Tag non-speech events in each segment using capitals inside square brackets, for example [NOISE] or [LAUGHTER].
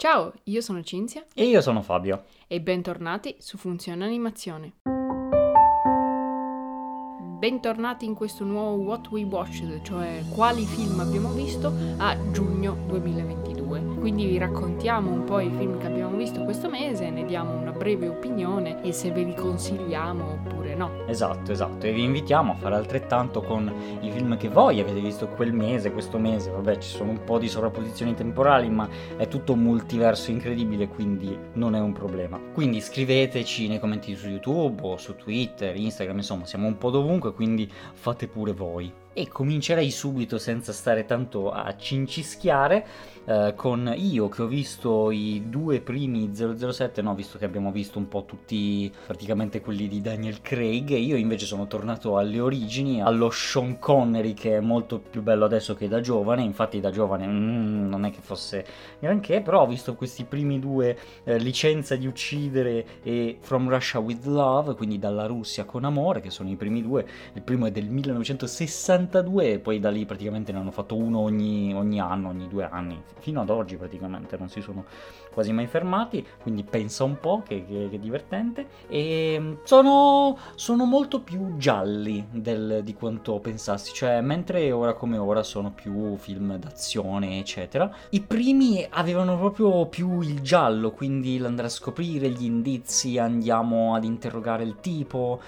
Ciao, io sono Cinzia E io sono Fabio. e bentornati su Funzione Animazione. Bentornati in questo nuovo What We Watched, cioè quali film abbiamo visto a giugno 2022. Quindi vi raccontiamo un po' i film che abbiamo visto questo mese, ne diamo una breve opinione e se ve li consigliamo oppure no. Esatto, esatto. E vi invitiamo a fare altrettanto con i film che voi avete visto quel mese, questo mese. Vabbè, ci sono un po' di sovrapposizioni temporali, ma è tutto un multiverso incredibile, quindi non è un problema. Quindi scriveteci nei commenti su YouTube o su Twitter, Instagram, insomma, siamo un po' dovunque, quindi fate pure voi. E comincerei subito senza stare tanto a cincischiare eh, con io che ho visto i due primi 007, no, visto che abbiamo visto un po' tutti praticamente quelli di Daniel Craig, io invece sono tornato alle origini, allo Sean Connery che è molto più bello adesso che da giovane, infatti da giovane mm, non è che fosse granché, però ho visto questi primi due eh, Licenza di uccidere e From Russia with Love, quindi dalla Russia con amore, che sono i primi due, il primo è del 1962 e poi da lì praticamente ne hanno fatto uno ogni, ogni anno, ogni due anni, fino ad oggi praticamente non si sono quasi mai fermati, quindi pensa un po' che, che, che divertente. E mm, sono, sono molto più gialli del- di quanto pensassi, cioè mentre ora come ora sono più film d'azione, eccetera, i primi avevano proprio più il giallo, quindi l'andare a scoprire gli indizi, andiamo ad interrogare il tipo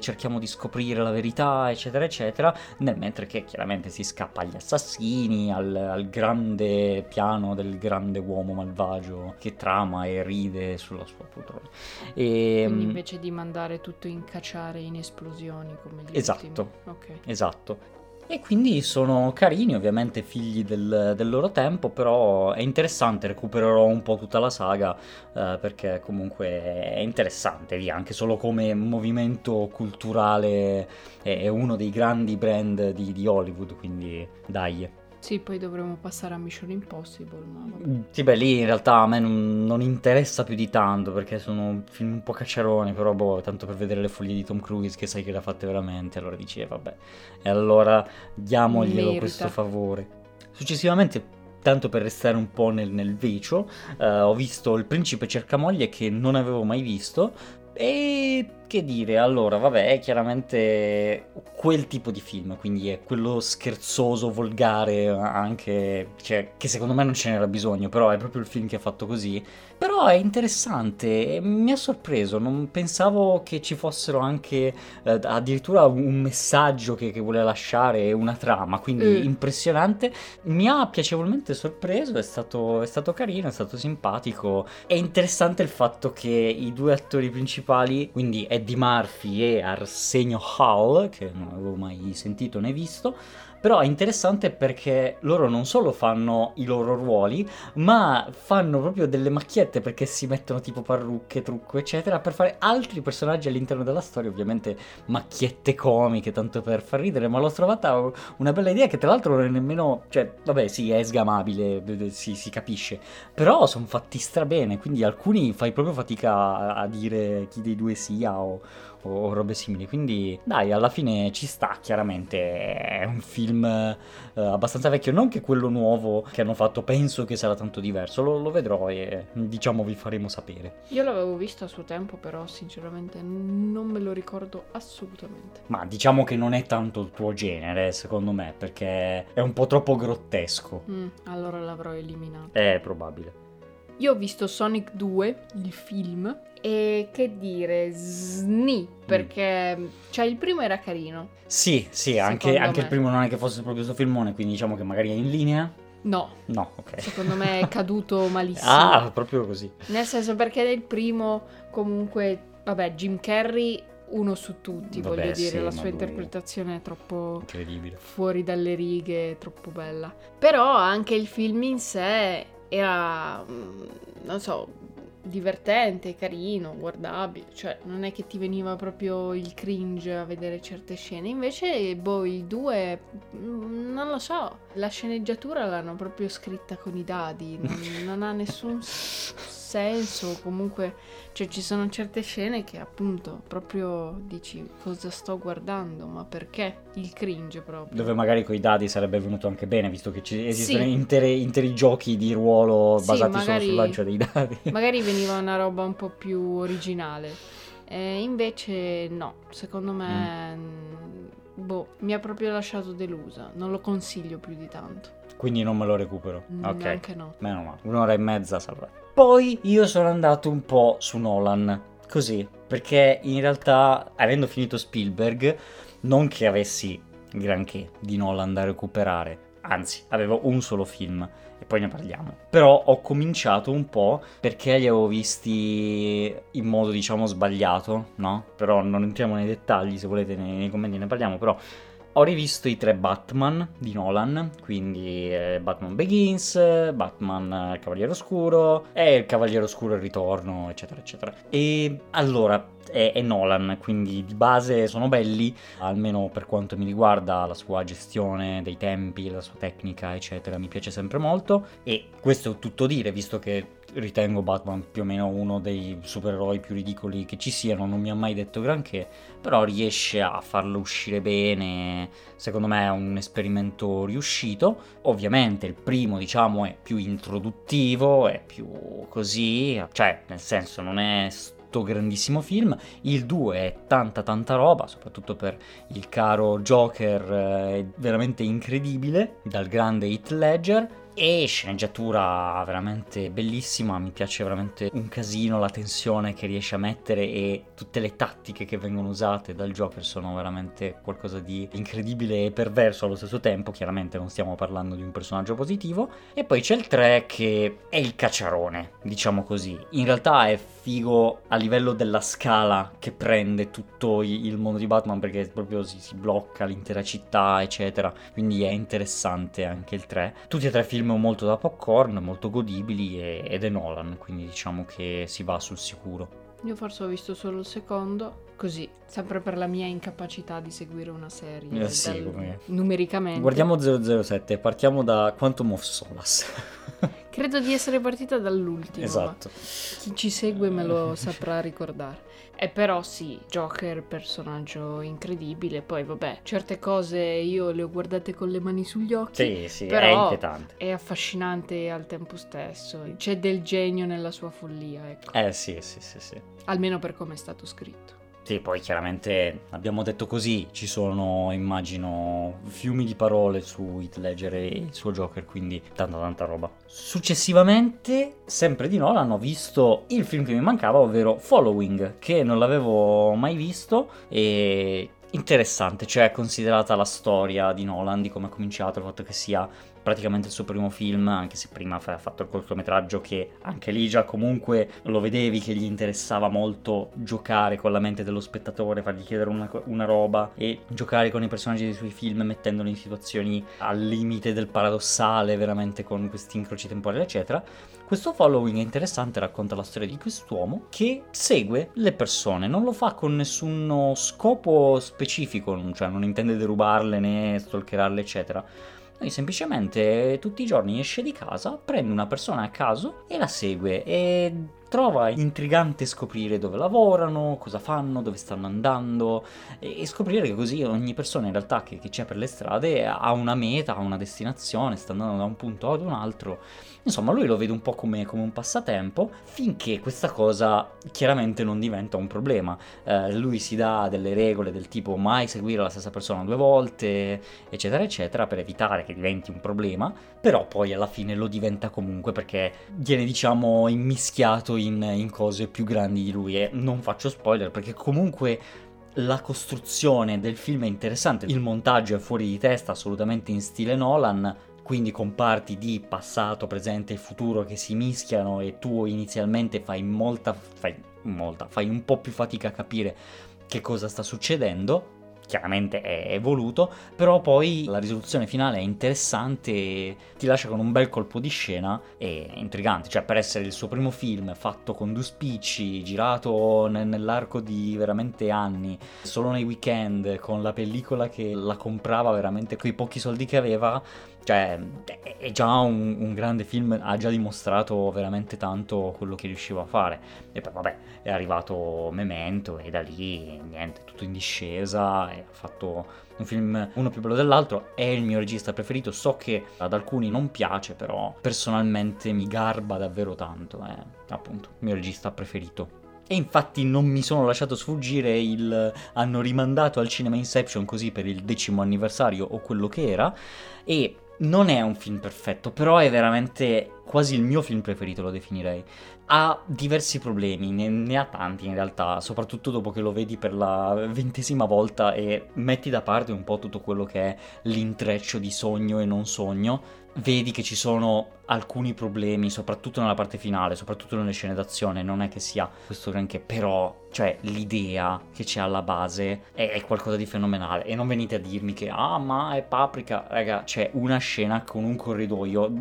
cerchiamo di scoprire la verità, eccetera, eccetera, nel mentre che chiaramente si scappa agli assassini, al, al grande piano del grande uomo malvagio che trama e ride sulla sua poltrona. E, Quindi invece di mandare tutto in cacciare in esplosioni come gli Esatto. ultimi. Ok. Esatto. E quindi sono carini, ovviamente figli del, del loro tempo, però è interessante, recupererò un po' tutta la saga eh, perché comunque è interessante, via, anche solo come movimento culturale è, è uno dei grandi brand di, di Hollywood, quindi dai. Sì, poi dovremo passare a Mission Impossible, ma. Mm, Sì, beh, lì in realtà a me non, non interessa più di tanto perché sono film un po' cacciaroni, però boh, tanto per vedere le foglie di Tom Cruise che sai che le ha fatte veramente, allora dici, eh, vabbè, e allora diamoglielo questo favore. Successivamente, tanto per restare un po' nel, nel vicio, eh, ho visto Il Principe Cercamoglie che non avevo mai visto e che dire, allora, vabbè, è chiaramente quel tipo di film, quindi è quello scherzoso, volgare, anche, cioè, che secondo me non ce n'era bisogno, però è proprio il film che ha fatto così. Però è interessante, mi ha sorpreso, non pensavo che ci fossero anche eh, addirittura un messaggio che, che vuole lasciare e una trama, quindi Mm. impressionante. Mi ha piacevolmente sorpreso, è stato, è stato carino, è stato simpatico. È interessante il fatto che i due attori principali, quindi Eddie Murphy e Arsenio Hall, che non avevo mai sentito né visto, però è interessante perché loro non solo fanno i loro ruoli, ma fanno proprio delle macchiette perché si mettono tipo parrucche, trucco, eccetera, per fare altri personaggi all'interno della storia, ovviamente macchiette comiche, tanto per far ridere, ma l'ho trovata una bella idea che tra l'altro non è nemmeno, cioè, vabbè, sì, è sgamabile, si, si capisce, però sono fatti strabene, quindi alcuni fai proprio fatica a, a dire chi dei due sia o, o robe simili, quindi dai, alla fine ci sta, chiaramente è un film eh, abbastanza vecchio, non che quello nuovo che hanno fatto penso che sarà tanto diverso, lo, lo vedrò e diciamo vi faremo sapere. Io l'avevo visto a suo tempo, però sinceramente non me lo ricordo assolutamente. Ma diciamo che non è tanto il tuo genere, secondo me, perché è un po' troppo grottesco. Mm, allora l'avrò eliminato. È probabile. Io ho visto Sonic 2, il film, e che dire, sni, perché cioè il primo era carino. Sì, sì, anche, anche il primo non è che fosse proprio questo filmone, quindi diciamo che magari è in linea. No, No, ok. secondo me è caduto [LAUGHS] malissimo. Ah, proprio così. Nel senso perché nel primo comunque, vabbè, Jim Carrey uno su tutti, Vabbè, voglio dire, sì, la sua interpretazione è troppo Incredibile. fuori dalle righe, troppo bella. Però anche il film in sé era, mm, non so, divertente, carino, guardabile, cioè non è che ti veniva proprio il cringe a vedere certe scene, invece boh, il 2, mm, non lo so, la sceneggiatura l'hanno proprio scritta con i dadi, non, [LAUGHS] non ha nessun s- senso, comunque cioè, ci sono certe scene che appunto proprio dici cosa sto guardando, ma perché? Il cringe proprio. Dove magari con i dadi sarebbe venuto anche bene, visto che ci esistono Sì. interi, interi giochi di ruolo Sì, basati magari- solo sul lancio dei dadi. [LAUGHS] Magari veniva una [LAUGHS] roba un po' più originale. E invece no, secondo me mm, boh, mi ha proprio lasciato delusa. Non lo consiglio più di tanto. Quindi non me lo recupero. Mm, ok. Neanche no. Meno male, un'ora e mezza salva. Poi io sono andato un po' su Nolan, così, perché in realtà, avendo finito Spielberg, non che avessi granché di Nolan da recuperare, anzi, avevo un solo film e poi ne parliamo. Però ho cominciato un po' perché li avevo visti in modo, diciamo, sbagliato, no? Però non entriamo nei dettagli, se volete nei, nei commenti ne parliamo, però ho rivisto i tre Batman di Nolan, quindi eh, Batman Begins, Batman eh, Cavaliere Oscuro e il Cavaliere Oscuro il ritorno, eccetera, eccetera. E allora è, è Nolan, quindi di base sono belli, almeno per quanto mi riguarda la sua gestione dei tempi, la sua tecnica, eccetera, mi piace sempre molto. E questo è tutto dire, visto che ritengo Batman più o meno uno dei supereroi più ridicoli che ci siano, non mi ha mai detto granché, però riesce a farlo uscire bene, secondo me è un esperimento riuscito. Ovviamente il primo, diciamo, è più introduttivo, è più così, cioè nel senso non è grandissimo film, il 2 è tanta tanta roba, soprattutto per il caro Joker, eh, è veramente incredibile, dal grande Heath Ledger. E sceneggiatura veramente bellissima, mi piace veramente un casino la tensione che riesce a mettere e tutte le tattiche che vengono usate dal Joker sono veramente qualcosa di incredibile e perverso allo stesso tempo, chiaramente non stiamo parlando di un personaggio positivo. E poi c'è il 3 che è il cacciarone, diciamo così. In realtà è figo a livello della scala che prende tutto il mondo di Batman perché proprio si, si blocca l'intera città, eccetera. Quindi è interessante anche il 3. Tutti e tre film molto da popcorn, molto godibili e- ed è Nolan, quindi diciamo che si va sul sicuro. Io forse ho visto solo il secondo, così, sempre per la mia incapacità di seguire una serie Eh sì, come- numericamente. Guardiamo 007, partiamo da Quantum of Solace. [LAUGHS] Credo di essere partita dall'ultimo. esatto. Chi ci segue me lo saprà ricordare. E però sì, Joker, personaggio incredibile. Poi vabbè, certe cose io le ho guardate con le mani sugli occhi. Sì, sì, è inquietante. È affascinante al tempo stesso. C'è del genio nella sua follia, ecco. Eh sì, sì, sì, sì. Almeno per come è stato scritto. Sì, poi chiaramente abbiamo detto così, ci sono immagino fiumi di parole su Heath Ledger e il suo Joker, quindi tanta tanta roba. Successivamente, sempre di Nolan, ho visto il film che mi mancava, ovvero Following, che non l'avevo mai visto e interessante, cioè considerata la storia di Nolan, di come ha cominciato, il fatto che sia praticamente il suo primo film, anche se prima ha fatto il cortometraggio che anche lì già comunque lo vedevi che gli interessava molto giocare con la mente dello spettatore, fargli chiedere una, una roba e giocare con i personaggi dei suoi film mettendoli in situazioni al limite del paradossale, veramente con questi incroci temporali eccetera. Questo following è interessante, racconta la storia di quest'uomo che segue le persone, non lo fa con nessuno scopo specifico, cioè non intende derubarle né stalkerarle eccetera. Lui semplicemente tutti i giorni esce di casa, prende una persona a caso e la segue. E trova intrigante scoprire dove lavorano, cosa fanno, dove stanno andando e scoprire che così ogni persona in realtà che, che c'è per le strade ha una meta, ha una destinazione, sta andando da un punto ad un altro. Insomma, lui lo vede un po' come, come un passatempo finché questa cosa chiaramente non diventa un problema. Eh, lui si dà delle regole del tipo mai seguire la stessa persona due volte, eccetera, eccetera, per evitare che diventi un problema, però poi alla fine lo diventa comunque perché viene, diciamo, immischiato in, in cose più grandi di lui e non faccio spoiler perché comunque la costruzione del film è interessante, il montaggio è fuori di testa, assolutamente in stile Nolan, quindi con parti di passato, presente e futuro che si mischiano e tu inizialmente fai molta, fai molta, fai un po' più fatica a capire che cosa sta succedendo. Chiaramente è evoluto, però poi la risoluzione finale è interessante, ti lascia con un bel colpo di scena e intrigante, cioè per essere il suo primo film fatto con due spicci, girato ne- nell'arco di veramente anni, solo nei weekend, con la pellicola che la comprava veramente con i pochi soldi che aveva, Cioè, è già un, un, grande film, ha già dimostrato veramente tanto quello che riusciva a fare. E poi, vabbè, è arrivato Memento e da lì, niente, tutto in discesa e ha fatto un film uno più bello dell'altro. È il mio regista preferito. So che ad alcuni non piace, però personalmente mi garba davvero tanto. È appunto il mio regista preferito. E infatti non mi sono lasciato sfuggire il... hanno rimandato al cinema Inception così per il decimo anniversario o quello che era e non è un film perfetto, però è veramente quasi il mio film preferito, lo definirei. Ha diversi problemi, ne, ne, ha tanti in realtà, soprattutto dopo che lo vedi per la ventesima volta e metti da parte un po' tutto quello che è l'intreccio di sogno e non sogno. Vedi che ci sono alcuni problemi, soprattutto nella parte finale, soprattutto nelle scene d'azione, non è che sia questo granché, però, cioè, l'idea che c'è alla base è, è, qualcosa di fenomenale. E non venite a dirmi che, ah, ma è paprika, raga, c'è una scena con un corridoio,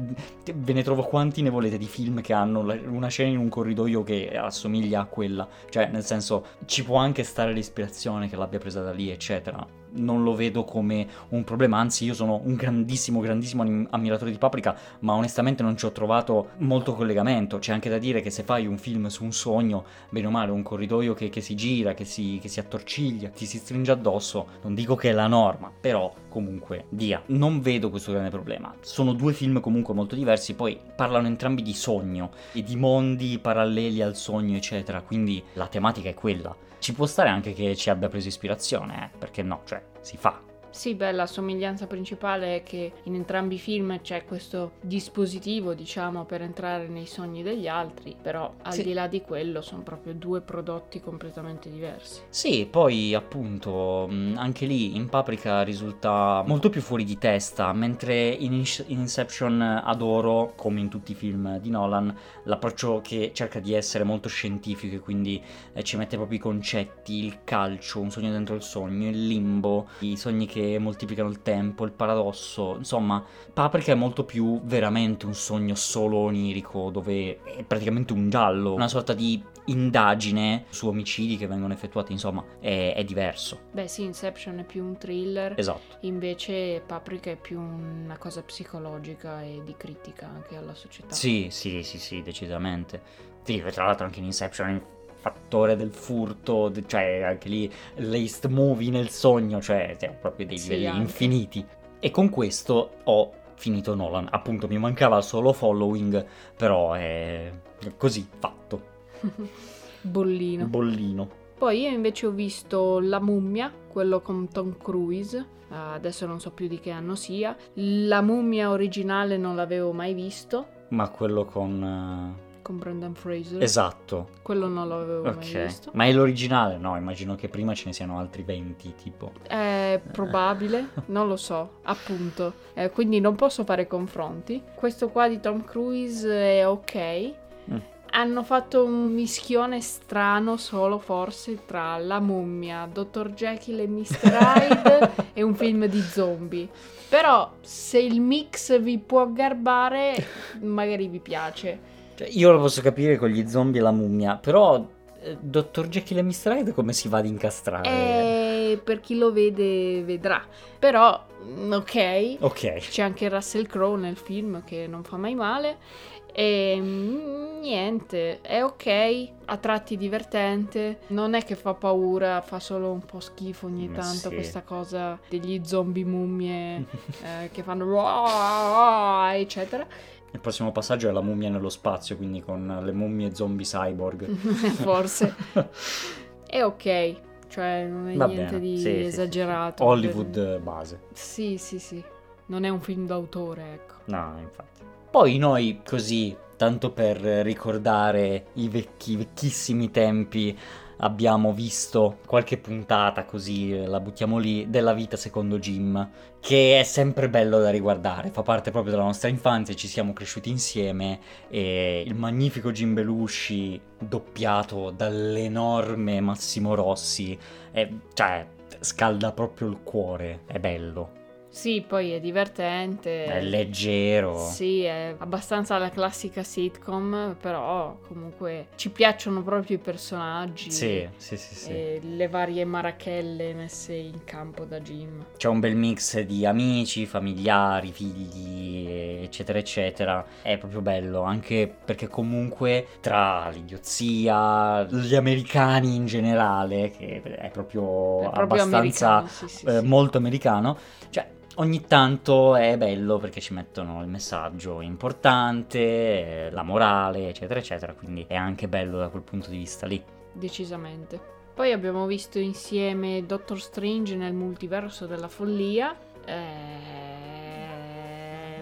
ve ne trovo quanti ne volete di film che hanno una scena in un corridoio che assomiglia a quella, cioè, nel senso, ci può anche stare l'ispirazione che l'abbia presa da lì, eccetera non lo vedo come un problema, anzi io sono un grandissimo, grandissimo ammiratore di Paprika, ma onestamente non ci ho trovato molto collegamento. C'è anche da dire che se fai un film su un sogno, bene o male, un corridoio che, che si gira, che si, che si attorciglia, ti si stringe addosso, non dico che è la norma, però comunque via. Non vedo questo grande problema. Sono due film comunque molto diversi, poi parlano entrambi di sogno e di mondi paralleli al sogno, eccetera, quindi la tematica è quella. Ci può stare anche che ci abbia preso ispirazione, eh? perché no, cioè si fa. Sì, beh, la somiglianza principale è che in entrambi i film c'è questo dispositivo, diciamo, per entrare nei sogni degli altri, però al sì. di là di quello sono proprio due prodotti completamente diversi. Sì, poi appunto anche lì in Paprika risulta molto più fuori di testa, mentre in Inception adoro, come in tutti i film di Nolan, l'approccio che cerca di essere molto scientifico e quindi eh, ci mette proprio i concetti, il calcio, un sogno dentro il sogno, il limbo, i sogni che che moltiplicano il tempo, il paradosso, insomma, Paprika è molto più veramente un sogno solo onirico, dove è praticamente un giallo, una sorta di indagine su omicidi che vengono effettuati, insomma, è, è, diverso. Beh, sì, Inception è più un thriller. Esatto. Invece Paprika è più una cosa psicologica e di critica anche alla società. Sì, sì, sì, sì, decisamente. Sì, tra l'altro anche in Inception fattore del furto, cioè anche lì l'East Movie nel sogno, cioè, cioè proprio dei sì, livelli anche. infiniti. E con questo ho finito Nolan. Appunto mi mancava solo following, però è così fatto. [LAUGHS] Bollino. Bollino. Poi io invece ho visto La mummia, quello con Tom Cruise, uh, adesso non so più di che anno sia. La mummia originale non l'avevo mai visto. Ma quello con... Uh con Brendan Fraser. Esatto. Quello non l'avevo okay. mai visto. Ma è l'originale? No, immagino che prima ce ne siano altri 20, tipo. È probabile, [LAUGHS] non lo so, appunto. Eh, quindi non posso fare confronti. Questo qua di Tom Cruise è ok. Mm. Hanno fatto un mischione strano solo forse tra La mummia, Dr. Jekyll e Mr. [LAUGHS] Hyde e un film di zombie. Però se il mix vi può garbare, magari vi piace. Cioè, io lo posso capire con gli zombie e la mummia, però eh, Dottor Jekyll e Mr. Hyde come si va ad incastrare? Eh, per chi lo vede vedrà. Però, mm, ok. Ok. C'è anche Russell Crowe nel film che non fa mai male. E mm, niente, è ok, a tratti divertente, non è che fa paura, fa solo un po' schifo ogni Ma tanto sì. questa cosa degli zombie mummie [LAUGHS] eh, che fanno eccetera. Il prossimo passaggio è la mummia nello spazio, quindi con le mummie zombie cyborg. [LAUGHS] Forse. è [LAUGHS] ok, cioè non è Va niente bene. di sì, esagerato. Sì, Hollywood per... base. Sì, sì, sì. Non è un film d'autore, ecco. No, infatti. Poi noi così, tanto per ricordare i vecchi, vecchissimi tempi, abbiamo visto qualche puntata così, eh, la buttiamo lì, della vita secondo Jim, che è sempre bello da riguardare, fa parte proprio della nostra infanzia, ci siamo cresciuti insieme e il magnifico Jim Belushi doppiato dall'enorme Massimo Rossi, è, cioè scalda proprio il cuore, è bello. Sì, poi è divertente. È leggero. Sì, è abbastanza la classica sitcom, però comunque ci piacciono proprio i personaggi. Sì, sì, sì, sì. E le varie marachelle messe in campo da Jim. C'è un bel mix di amici, familiari, figli, eccetera, eccetera. È proprio bello, anche perché comunque tra l'idiozia, gli americani in generale, che è proprio, È proprio abbastanza americano, sì, sì, eh, molto americano, cioè ogni tanto è bello perché ci mettono il messaggio importante, la morale, eccetera, eccetera, quindi è anche bello da quel punto di vista lì. Decisamente. Poi abbiamo visto insieme Doctor Strange nel multiverso della follia. Eh...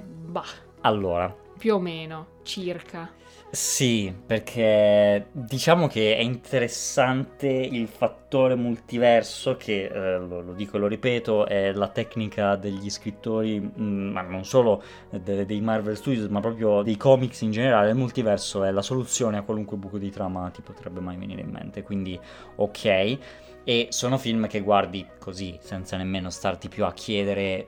Bah, Allora, più o meno, circa. Sì, perché diciamo che è interessante il fattore multiverso che, eh, lo, lo dico e lo ripeto, è la tecnica degli scrittori, mh, ma non solo de- dei Marvel Studios, ma proprio dei comics in generale. Il multiverso è la soluzione a qualunque buco di trama ti potrebbe mai venire in mente, quindi ok. E sono film che guardi così, senza nemmeno starti più a chiedere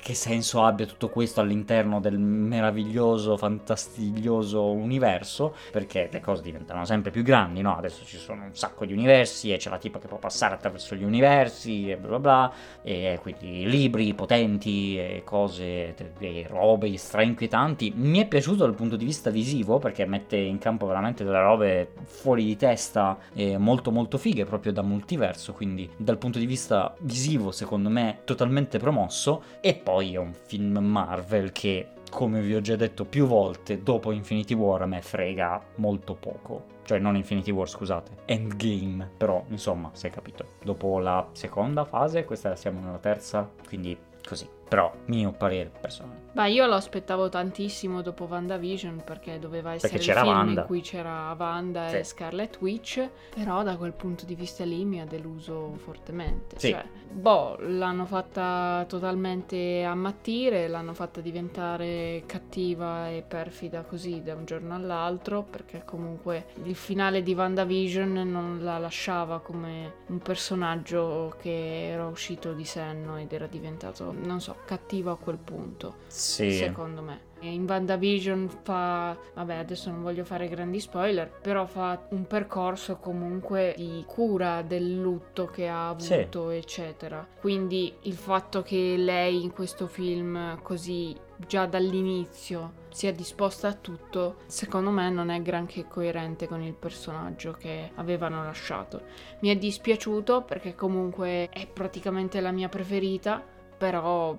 che senso abbia tutto questo all'interno del meraviglioso, fantastiglioso universo, perché le cose diventano sempre più grandi, no? Adesso ci sono un sacco di universi e c'è la tipa che può passare attraverso gli universi e bla bla bla, e quindi libri potenti e cose, e robe strainquietanti. Mi è piaciuto dal punto di vista visivo, perché mette in campo veramente delle robe fuori di testa e molto molto fighe proprio da multiverso, quindi dal punto di vista visivo secondo me totalmente promosso e poi è un film Marvel che come vi ho già detto più volte dopo Infinity War a me frega molto poco. Cioè non Infinity War scusate Endgame. Però insomma si è capito. Dopo la seconda fase questa siamo nella terza quindi così. Però mio parere personale Ma io lo aspettavo tantissimo dopo WandaVision perché doveva essere Perché il c'era film Wanda. in cui c'era Wanda e Sì. Scarlet Witch, però da quel punto di vista lì mi ha deluso fortemente. Sì. Cioè, boh, l'hanno fatta totalmente ammattire, l'hanno fatta diventare cattiva e perfida così da un giorno all'altro, perché comunque il finale di WandaVision non la lasciava come un personaggio che era uscito di senno ed era diventato, non so, cattivo a quel punto sì secondo me. In WandaVision fa, vabbè adesso non voglio fare grandi spoiler, però fa un percorso comunque di cura del lutto che ha Sì. avuto, eccetera. Quindi il fatto che lei in questo film così già dall'inizio sia disposta a tutto, secondo me non è granché coerente con il personaggio che avevano lasciato. Mi è dispiaciuto perché comunque è praticamente la mia preferita, però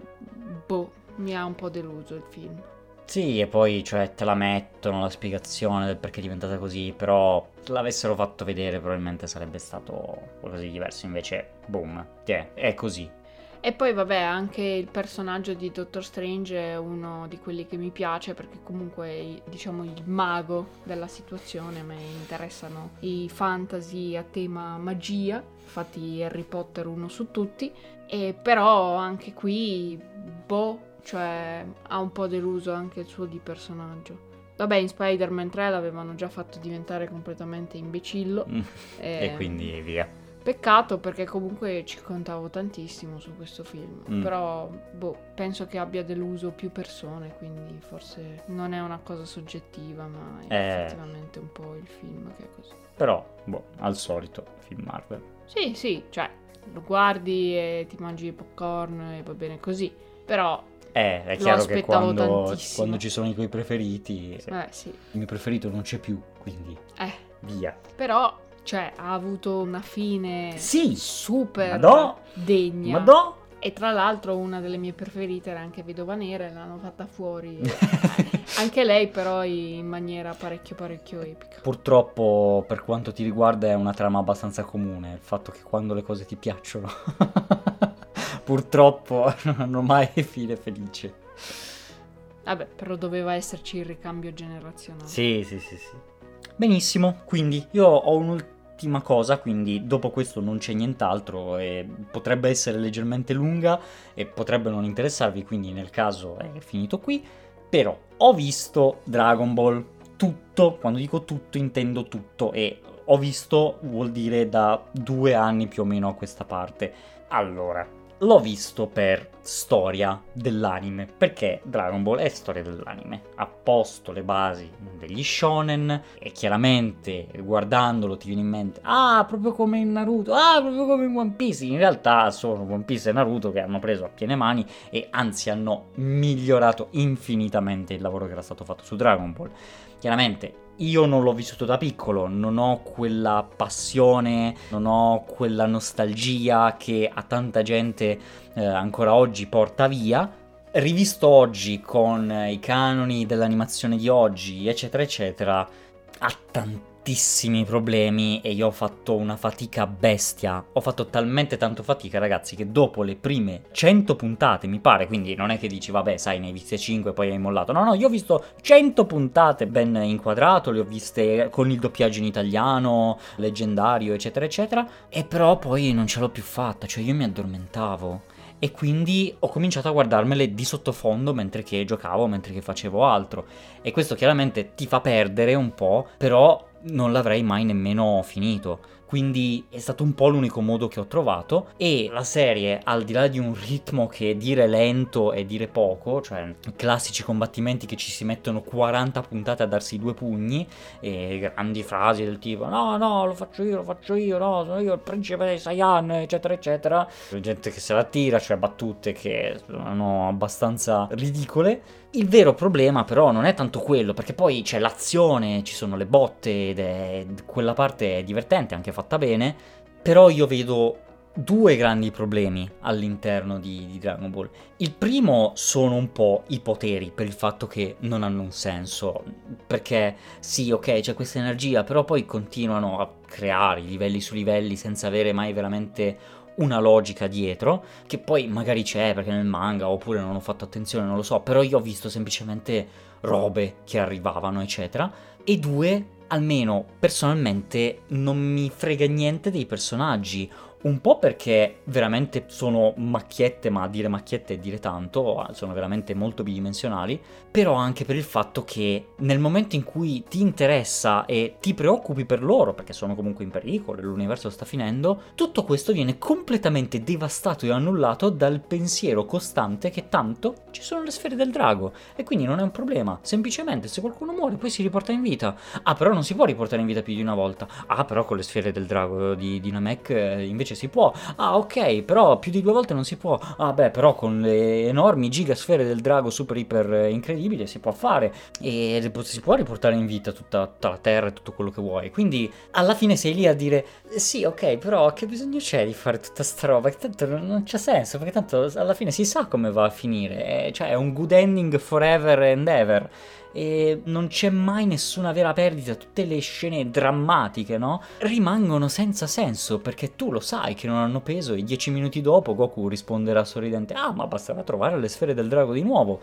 boh, mi ha un po' deluso il film. Sì, e poi cioè, te la mettono la spiegazione del perché è diventata così, però se l'avessero fatto vedere probabilmente sarebbe stato qualcosa di diverso, invece boom, tiè, è così. E poi vabbè, anche il personaggio di Doctor Strange è uno di quelli che mi piace perché comunque è diciamo il mago della situazione, a me interessano i fantasy a tema magia, infatti Harry Potter uno su tutti, e però anche qui boh, cioè ha un po' deluso anche il suo di personaggio. Vabbè, in Spider-Man 3 l'avevano già fatto diventare completamente imbecillo. Mm. e- E quindi via. Peccato perché comunque ci contavo tantissimo su questo film. Mm. Però, boh, penso che abbia deluso più persone, quindi forse non è una cosa soggettiva, ma è Eh. effettivamente un po' il film che è così. Però, boh, al solito, film Marvel. Sì, sì, cioè, lo guardi e ti mangi i popcorn e va bene così. Però, Eh, è chiaro che quando, quando ci sono i tuoi preferiti, eh sì, il mio preferito non c'è più, quindi eh. via. Però, cioè, ha avuto una fine Sì, super Madò. degna. ma no! E tra l'altro una delle mie preferite era anche Vedova Nera e l'hanno fatta fuori. [LAUGHS] anche lei però in maniera parecchio parecchio epica. Purtroppo, per quanto ti riguarda, è una trama abbastanza comune. Il fatto che quando le cose ti piacciono, [LAUGHS] purtroppo [LAUGHS] non hanno mai fine felice. Vabbè, però doveva esserci il ricambio generazionale. Sì, sì, sì, sì. Benissimo, quindi io ho un'ultima cosa, quindi dopo questo non c'è nient'altro e potrebbe essere leggermente lunga e potrebbe non interessarvi, quindi nel caso è finito qui. Però ho visto Dragon Ball tutto, quando dico tutto intendo tutto e ho visto vuol dire da due anni più o meno a questa parte. Allora, l'ho visto per storia dell'anime, perché Dragon Ball è storia dell'anime. Ha posto le basi degli shonen e chiaramente guardandolo ti viene in mente, ah, proprio come in Naruto, ah, proprio come in One Piece. In realtà sono One Piece e Naruto che hanno preso a piene mani e anzi hanno migliorato infinitamente il lavoro che era stato fatto su Dragon Ball. Chiaramente io non l'ho vissuto da piccolo, non ho quella passione, non ho quella nostalgia che a tanta gente eh, ancora oggi porta via. Rivisto oggi con i canoni dell'animazione di oggi, eccetera, eccetera, ha tantissimo tantissimi problemi e io ho fatto una fatica bestia. Ho fatto talmente tanto fatica, ragazzi, che dopo le prime 100 puntate, mi pare, quindi non è che dici, vabbè, sai, ne hai viste 5 e poi hai mollato. No, no, io ho visto 100 puntate ben inquadrato, le ho viste con il doppiaggio in italiano, leggendario, eccetera, eccetera. E però poi non ce l'ho più fatta, cioè io mi addormentavo e quindi ho cominciato a guardarmele di sottofondo mentre che giocavo, mentre che facevo altro. E questo chiaramente ti fa perdere un po', però non l'avrei mai nemmeno finito. Quindi è stato un po' l'unico modo che ho trovato e la serie, al di là di un ritmo che dire lento e dire poco, cioè classici combattimenti che ci si mettono 40 puntate a darsi due pugni e grandi frasi del tipo no, no, lo faccio io, lo faccio io, no, sono io il principe dei Saiyan, eccetera, eccetera. Gente che se la tira, cioè battute che sono abbastanza ridicole il vero problema però non è tanto quello, perché poi c'è l'azione, ci sono le botte ed è quella parte è divertente, anche fatta bene, però io vedo due grandi problemi all'interno di, di, Dragon Ball. Il primo sono un po' i poteri, per il fatto che non hanno un senso, perché sì, ok, c'è questa energia, però poi continuano a creare livelli su livelli senza avere mai veramente una logica dietro, che poi magari c'è perché nel manga oppure non ho fatto attenzione, non lo so, però io ho visto semplicemente robe che arrivavano, eccetera. E due, almeno personalmente non mi frega niente dei personaggi un po' perché veramente sono macchiette, ma dire macchiette è dire tanto, sono veramente molto bidimensionali, però anche per il fatto che nel momento in cui ti interessa e ti preoccupi per loro, perché sono comunque in pericolo e l'universo sta finendo, tutto questo viene completamente devastato e annullato dal pensiero costante che tanto ci sono le sfere del drago e quindi non è un problema, semplicemente se qualcuno muore poi si riporta in vita. Ah, però non si può riportare in vita più di una volta. Ah, però con le sfere del drago di, di Namek eh, invece invece si può. Ah, ok, però più di due volte non si può. Ah, beh, però con le enormi gigasfere del drago super iper incredibile si può fare. E si può riportare in vita tutta, tutta la terra e tutto quello che vuoi. Quindi alla fine sei lì a dire: Sì, ok, però che bisogno c'è di fare tutta sta roba? Che tanto non c'è senso, perché tanto alla fine si sa come va a finire. Cioè, è un good ending forever and ever e non c'è mai nessuna vera perdita, tutte le scene drammatiche, no? Rimangono senza senso perché tu lo sai che non hanno peso e dieci minuti dopo Goku risponderà sorridente: Ah, ma basterà trovare le sfere del drago di nuovo.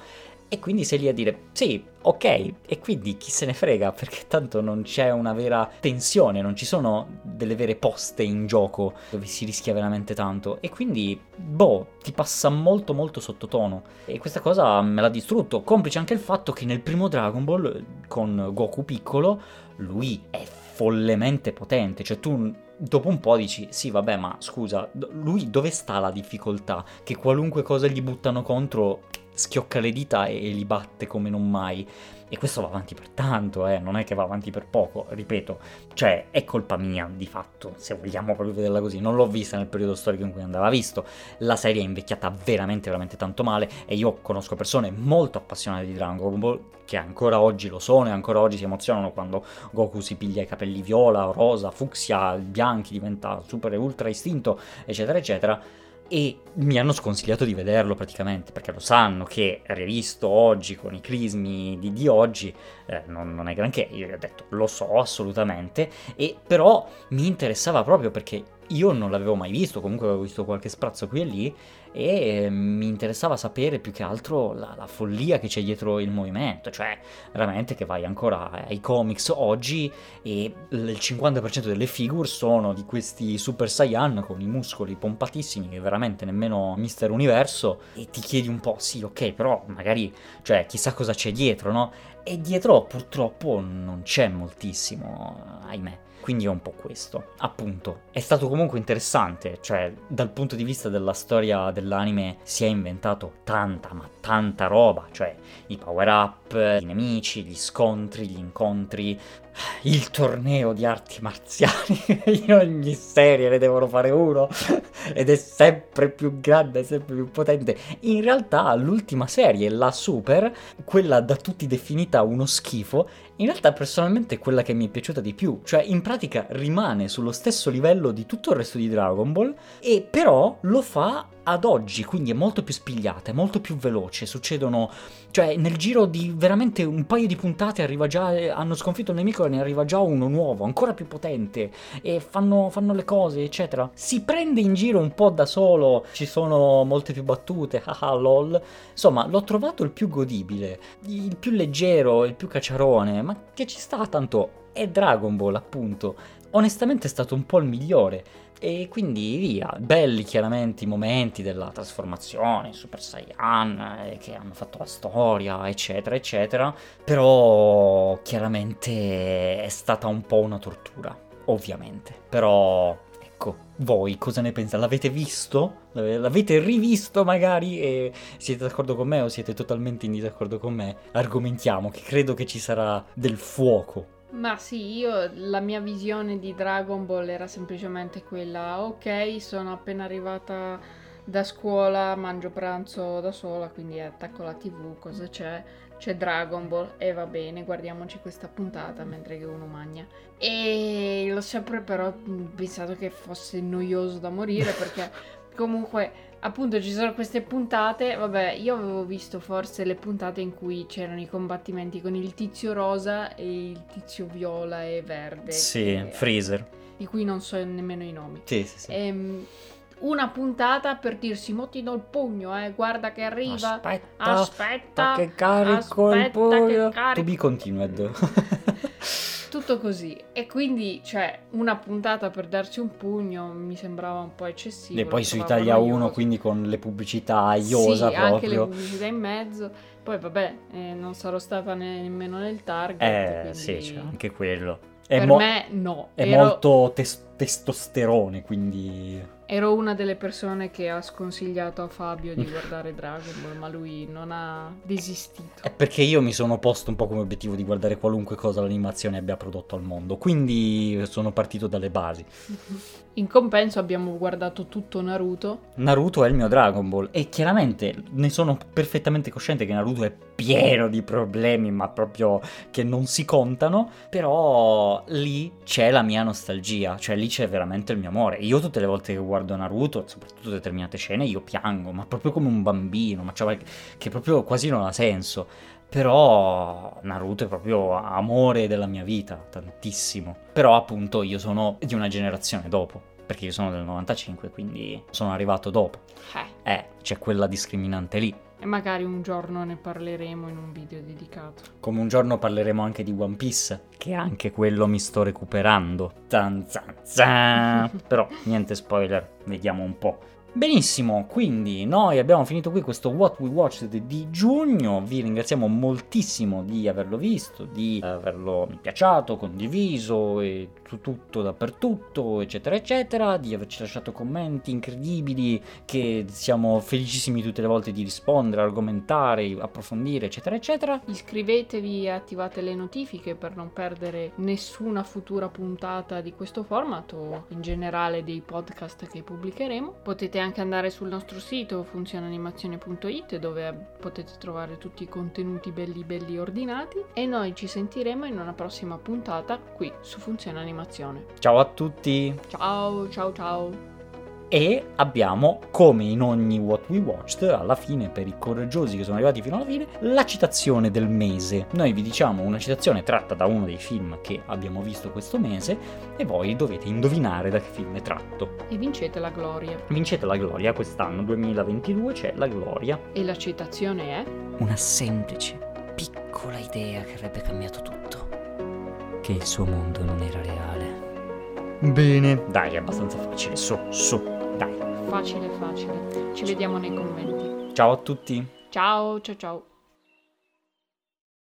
E quindi sei lì a dire sì, ok, e quindi chi se ne frega perché tanto non c'è una vera tensione, non ci sono delle vere poste in gioco dove si rischia veramente tanto. E quindi boh, ti passa molto molto sottotono. E questa cosa me l'ha distrutto, complice anche il fatto che nel primo Dragon Ball con Goku piccolo lui è follemente potente, cioè tu dopo un po' dici, sì vabbè ma scusa, lui dove sta la difficoltà? Che qualunque cosa gli buttano contro schiocca le dita e li batte come non mai. E questo va avanti per tanto, eh, non è che va avanti per poco, ripeto, cioè è colpa mia di fatto, se vogliamo proprio vederla così, non l'ho vista nel periodo storico in cui andava visto, la serie è invecchiata veramente veramente tanto male e io conosco persone molto appassionate di Dragon Ball che ancora oggi lo sono e ancora oggi si emozionano quando Goku si piglia i capelli viola, rosa, fucsia, bianchi, diventa super e ultra istinto, eccetera eccetera e mi hanno sconsigliato di vederlo praticamente perché lo sanno che rivisto oggi con i crismi di, di oggi eh, non, non, è granché io gli ho detto lo so assolutamente e però mi interessava proprio perché io non l'avevo mai visto comunque avevo visto qualche sprazzo qui e lì e mi interessava sapere più che altro la, la, follia che c'è dietro il movimento, cioè veramente che vai ancora ai comics oggi e il 50% delle figure sono di questi Super Saiyan con i muscoli pompatissimi che veramente nemmeno Mister Universo e ti chiedi un po', sì ok, però magari, cioè chissà cosa c'è dietro, no? E dietro purtroppo non c'è moltissimo, ahimè. Quindi è un po' questo. Appunto, è stato comunque interessante, cioè dal punto di vista della storia del dell'anime si è inventato tanta, ma tanta roba, cioè i power up, i nemici, gli scontri, gli incontri, il torneo di arti marziali. [LAUGHS] In ogni serie ne devono fare uno ed è sempre più grande, sempre più potente. In realtà l'ultima serie, la Super, quella da tutti definita uno schifo, in realtà personalmente è quella che mi è piaciuta di più, cioè in pratica rimane sullo stesso livello di tutto il resto di Dragon Ball e però lo fa ad oggi, quindi è molto più spigliata, è molto più veloce, succedono, cioè nel giro di veramente un paio di puntate arriva già, hanno sconfitto il nemico e ne arriva già uno nuovo, ancora più potente, e fanno, fanno le cose, eccetera. Si prende in giro un po' da solo, ci sono molte più battute, [LAUGHS] haha lol, insomma l'ho trovato il più godibile, il più leggero, il più cacciarone, ma che ci sta tanto, è Dragon Ball appunto, onestamente è stato un po' il migliore. E quindi via, belli chiaramente i momenti della trasformazione, Super Saiyan, eh, che hanno fatto la storia, eccetera, eccetera, però chiaramente è stata un po' una tortura, ovviamente. Però, ecco, voi cosa ne pensate? L'avete visto? L'avete rivisto magari e siete d'accordo con me o siete totalmente in disaccordo con me? Argomentiamo, che credo che ci sarà del fuoco ma sì, io la mia visione di Dragon Ball era semplicemente quella, ok, sono appena arrivata da scuola, mangio pranzo da sola, quindi attacco la tv, cosa c'è? C'è Dragon Ball e va bene, guardiamoci questa puntata mentre che uno mangia. E l'ho sempre però pensato che fosse noioso da morire perché comunque appunto ci sono queste puntate, vabbè, io avevo visto forse le puntate in cui c'erano i combattimenti con il tizio rosa e il tizio viola e verde. Sì, che, Freezer. Di cui non so nemmeno i nomi. Sì, sì, sì. Ehm, una puntata per dirsi motti il pugno, eh, guarda che arriva. Aspetta, aspetta che carico aspetta il pugno. Carico. To be continued. [LAUGHS] tutto così. E quindi, cioè, una puntata per darsi un pugno mi sembrava un po' eccessivo. E poi su Italia 1, quindi con le pubblicità iosa sì, proprio. anche le pubblicità in mezzo. Poi, vabbè, eh, non sarò stata ne- nemmeno nel target. Eh, quindi... sì, c'è anche quello. È per mo- me, no. È Ero... molto tes- testosterone, quindi... Ero una delle persone che ha sconsigliato a Fabio di guardare Dragon Ball, ma lui non ha desistito. È perché io mi sono posto un po' come obiettivo di guardare qualunque cosa l'animazione abbia prodotto al mondo, quindi sono partito dalle basi. In compenso abbiamo guardato tutto Naruto. Naruto è il mio Dragon Ball e chiaramente ne sono perfettamente cosciente che Naruto è pieno di problemi, ma proprio che non si contano, però lì c'è la mia nostalgia, cioè lì c'è veramente il mio amore. Io tutte le volte che guardo Naruto, soprattutto determinate scene, io piango, ma proprio come un bambino, ma cioè, che proprio quasi non ha senso. Però Naruto è proprio amore della mia vita, tantissimo. Però appunto io sono di una generazione dopo, perché io sono del 95, quindi sono arrivato dopo. Eh. Eh, c'è quella discriminante lì. E magari un giorno ne parleremo in un video dedicato. Come un giorno parleremo anche di One Piece, che anche quello mi sto recuperando. Zan zan zan. [LAUGHS] Però niente spoiler, vediamo un po'. Benissimo, quindi noi abbiamo finito qui questo What We Watched di giugno, vi ringraziamo moltissimo di averlo visto, di averlo piaciato, condiviso e tutto dappertutto, eccetera eccetera, di averci lasciato commenti incredibili che siamo felicissimi tutte le volte di rispondere, argomentare, approfondire, eccetera eccetera. Iscrivetevi e attivate le notifiche per non perdere nessuna futura puntata di questo format o in generale dei podcast che pubblicheremo. Potete andare sul nostro sito funzionanimazione.it dove potete trovare tutti i contenuti belli belli ordinati e noi ci sentiremo in una prossima puntata qui su Funzione Animazione. Ciao a tutti! Ciao ciao ciao! E abbiamo, come in ogni What We Watched, alla fine, per i coraggiosi che sono arrivati fino alla fine, la citazione del mese. Noi vi diciamo una citazione tratta da uno dei film che abbiamo visto questo mese e voi dovete indovinare da che film è tratto. E vincete la gloria. Vincete la gloria quest'anno, 2022, c'è la gloria. E la citazione è? Una semplice, piccola idea che avrebbe cambiato tutto. Che il suo mondo non era reale. Bene. Dai, è abbastanza facile, su, su. Dai. Facile facile. Ci vediamo nei commenti. Ciao a tutti. Ciao ciao ciao.